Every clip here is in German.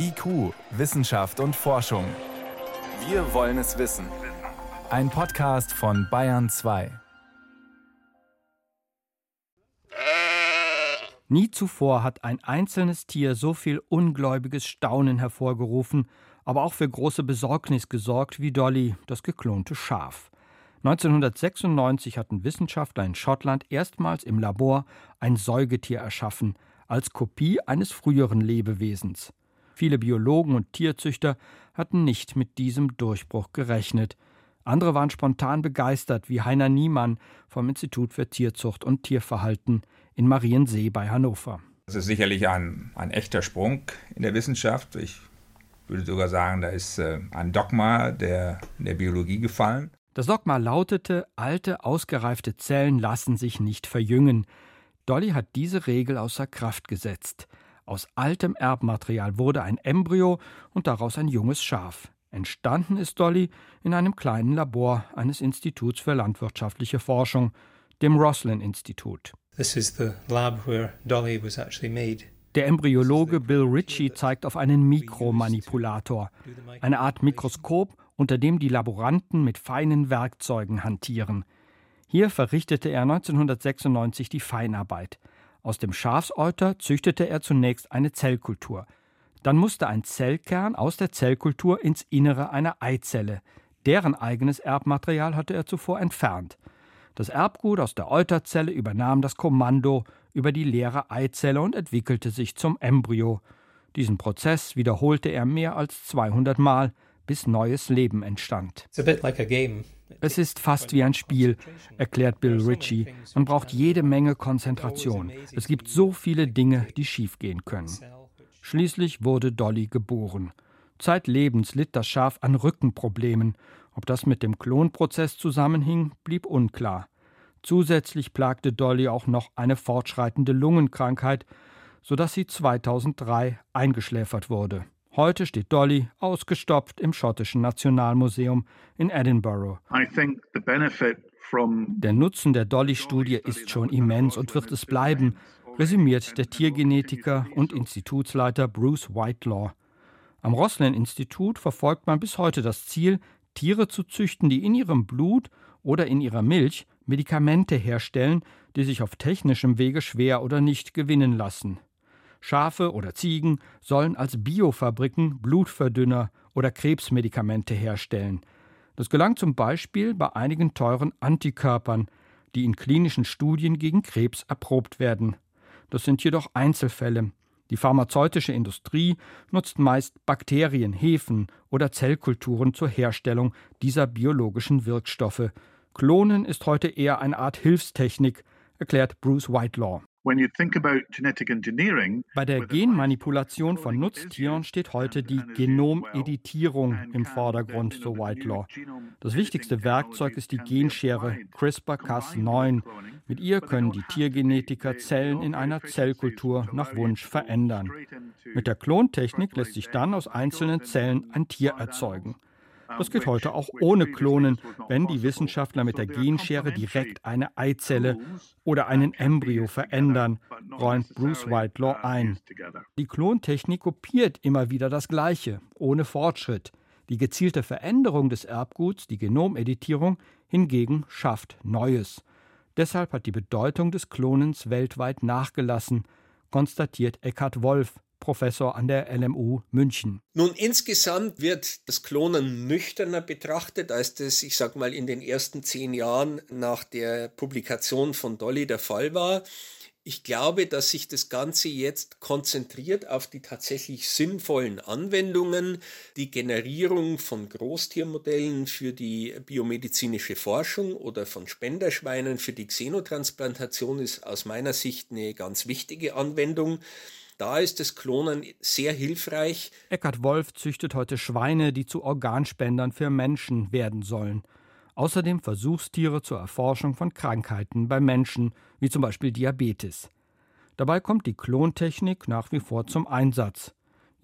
IQ, Wissenschaft und Forschung. Wir wollen es wissen. Ein Podcast von Bayern 2. Nie zuvor hat ein einzelnes Tier so viel ungläubiges Staunen hervorgerufen, aber auch für große Besorgnis gesorgt wie Dolly, das geklonte Schaf. 1996 hatten Wissenschaftler in Schottland erstmals im Labor ein Säugetier erschaffen, als Kopie eines früheren Lebewesens. Viele Biologen und Tierzüchter hatten nicht mit diesem Durchbruch gerechnet. Andere waren spontan begeistert, wie Heiner Niemann vom Institut für Tierzucht und Tierverhalten in Mariensee bei Hannover. Das ist sicherlich ein, ein echter Sprung in der Wissenschaft. Ich würde sogar sagen, da ist äh, ein Dogma der, der Biologie gefallen. Das Dogma lautete, alte, ausgereifte Zellen lassen sich nicht verjüngen. Dolly hat diese Regel außer Kraft gesetzt. Aus altem Erbmaterial wurde ein Embryo und daraus ein junges Schaf. Entstanden ist Dolly in einem kleinen Labor eines Instituts für landwirtschaftliche Forschung, dem Roslin Institut. Der Embryologe Bill Ritchie zeigt auf einen Mikromanipulator, eine Art Mikroskop, unter dem die Laboranten mit feinen Werkzeugen hantieren. Hier verrichtete er 1996 die Feinarbeit. Aus dem Schafsäuter züchtete er zunächst eine Zellkultur. Dann musste ein Zellkern aus der Zellkultur ins Innere einer Eizelle. Deren eigenes Erbmaterial hatte er zuvor entfernt. Das Erbgut aus der Euterzelle übernahm das Kommando über die leere Eizelle und entwickelte sich zum Embryo. Diesen Prozess wiederholte er mehr als 200 Mal, bis neues Leben entstand. Es ist fast wie ein Spiel, erklärt Bill Ritchie. Man braucht jede Menge Konzentration. Es gibt so viele Dinge, die schiefgehen können. Schließlich wurde Dolly geboren. Zeitlebens litt das Schaf an Rückenproblemen. Ob das mit dem Klonprozess zusammenhing, blieb unklar. Zusätzlich plagte Dolly auch noch eine fortschreitende Lungenkrankheit, sodass sie 2003 eingeschläfert wurde. Heute steht Dolly ausgestopft im schottischen Nationalmuseum in Edinburgh. Der Nutzen der Dolly-Studie ist schon immens und wird es bleiben, resümiert der Tiergenetiker und Institutsleiter Bruce Whitelaw. Am Roslin-Institut verfolgt man bis heute das Ziel, Tiere zu züchten, die in ihrem Blut oder in ihrer Milch Medikamente herstellen, die sich auf technischem Wege schwer oder nicht gewinnen lassen. Schafe oder Ziegen sollen als Biofabriken Blutverdünner oder Krebsmedikamente herstellen. Das gelang zum Beispiel bei einigen teuren Antikörpern, die in klinischen Studien gegen Krebs erprobt werden. Das sind jedoch Einzelfälle. Die pharmazeutische Industrie nutzt meist Bakterien, Hefen oder Zellkulturen zur Herstellung dieser biologischen Wirkstoffe. Klonen ist heute eher eine Art Hilfstechnik, erklärt Bruce Whitelaw. Bei der Genmanipulation von Nutztieren steht heute die Genomeditierung im Vordergrund, so Whitelaw. Das wichtigste Werkzeug ist die Genschere CRISPR-Cas9. Mit ihr können die Tiergenetiker Zellen in einer Zellkultur nach Wunsch verändern. Mit der Klontechnik lässt sich dann aus einzelnen Zellen ein Tier erzeugen. Das geht heute auch ohne Klonen, wenn die Wissenschaftler mit der Genschere direkt eine Eizelle oder einen Embryo verändern, räumt Bruce Whitelaw ein. Die Klontechnik kopiert immer wieder das Gleiche, ohne Fortschritt. Die gezielte Veränderung des Erbguts, die Genomeditierung, hingegen schafft Neues. Deshalb hat die Bedeutung des Klonens weltweit nachgelassen, konstatiert Eckhard Wolf, Professor an der LMU München. Nun, insgesamt wird das Klonen nüchterner betrachtet, als das, ich sag mal, in den ersten zehn Jahren nach der Publikation von Dolly der Fall war. Ich glaube, dass sich das Ganze jetzt konzentriert auf die tatsächlich sinnvollen Anwendungen. Die Generierung von Großtiermodellen für die biomedizinische Forschung oder von Spenderschweinen für die Xenotransplantation ist aus meiner Sicht eine ganz wichtige Anwendung. Da ist das Klonen sehr hilfreich. Eckhard Wolf züchtet heute Schweine, die zu Organspendern für Menschen werden sollen. Außerdem Versuchstiere zur Erforschung von Krankheiten bei Menschen, wie zum Beispiel Diabetes. Dabei kommt die Klontechnik nach wie vor zum Einsatz.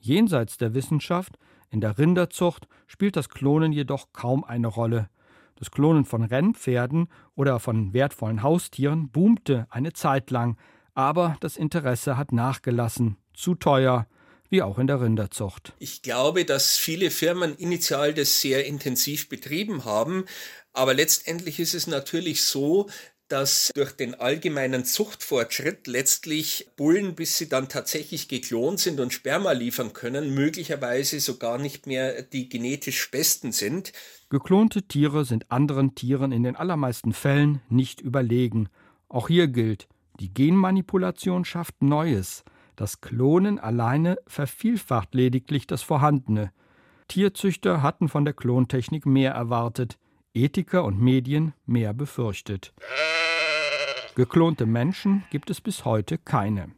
Jenseits der Wissenschaft, in der Rinderzucht, spielt das Klonen jedoch kaum eine Rolle. Das Klonen von Rennpferden oder von wertvollen Haustieren boomte eine Zeit lang, aber das Interesse hat nachgelassen. Zu teuer, wie auch in der Rinderzucht. Ich glaube, dass viele Firmen initial das sehr intensiv betrieben haben, aber letztendlich ist es natürlich so, dass durch den allgemeinen Zuchtfortschritt letztlich Bullen, bis sie dann tatsächlich geklont sind und Sperma liefern können, möglicherweise sogar nicht mehr die genetisch besten sind. Geklonte Tiere sind anderen Tieren in den allermeisten Fällen nicht überlegen. Auch hier gilt, die Genmanipulation schafft Neues. Das Klonen alleine vervielfacht lediglich das Vorhandene. Tierzüchter hatten von der Klontechnik mehr erwartet, Ethiker und Medien mehr befürchtet. Geklonte Menschen gibt es bis heute keine.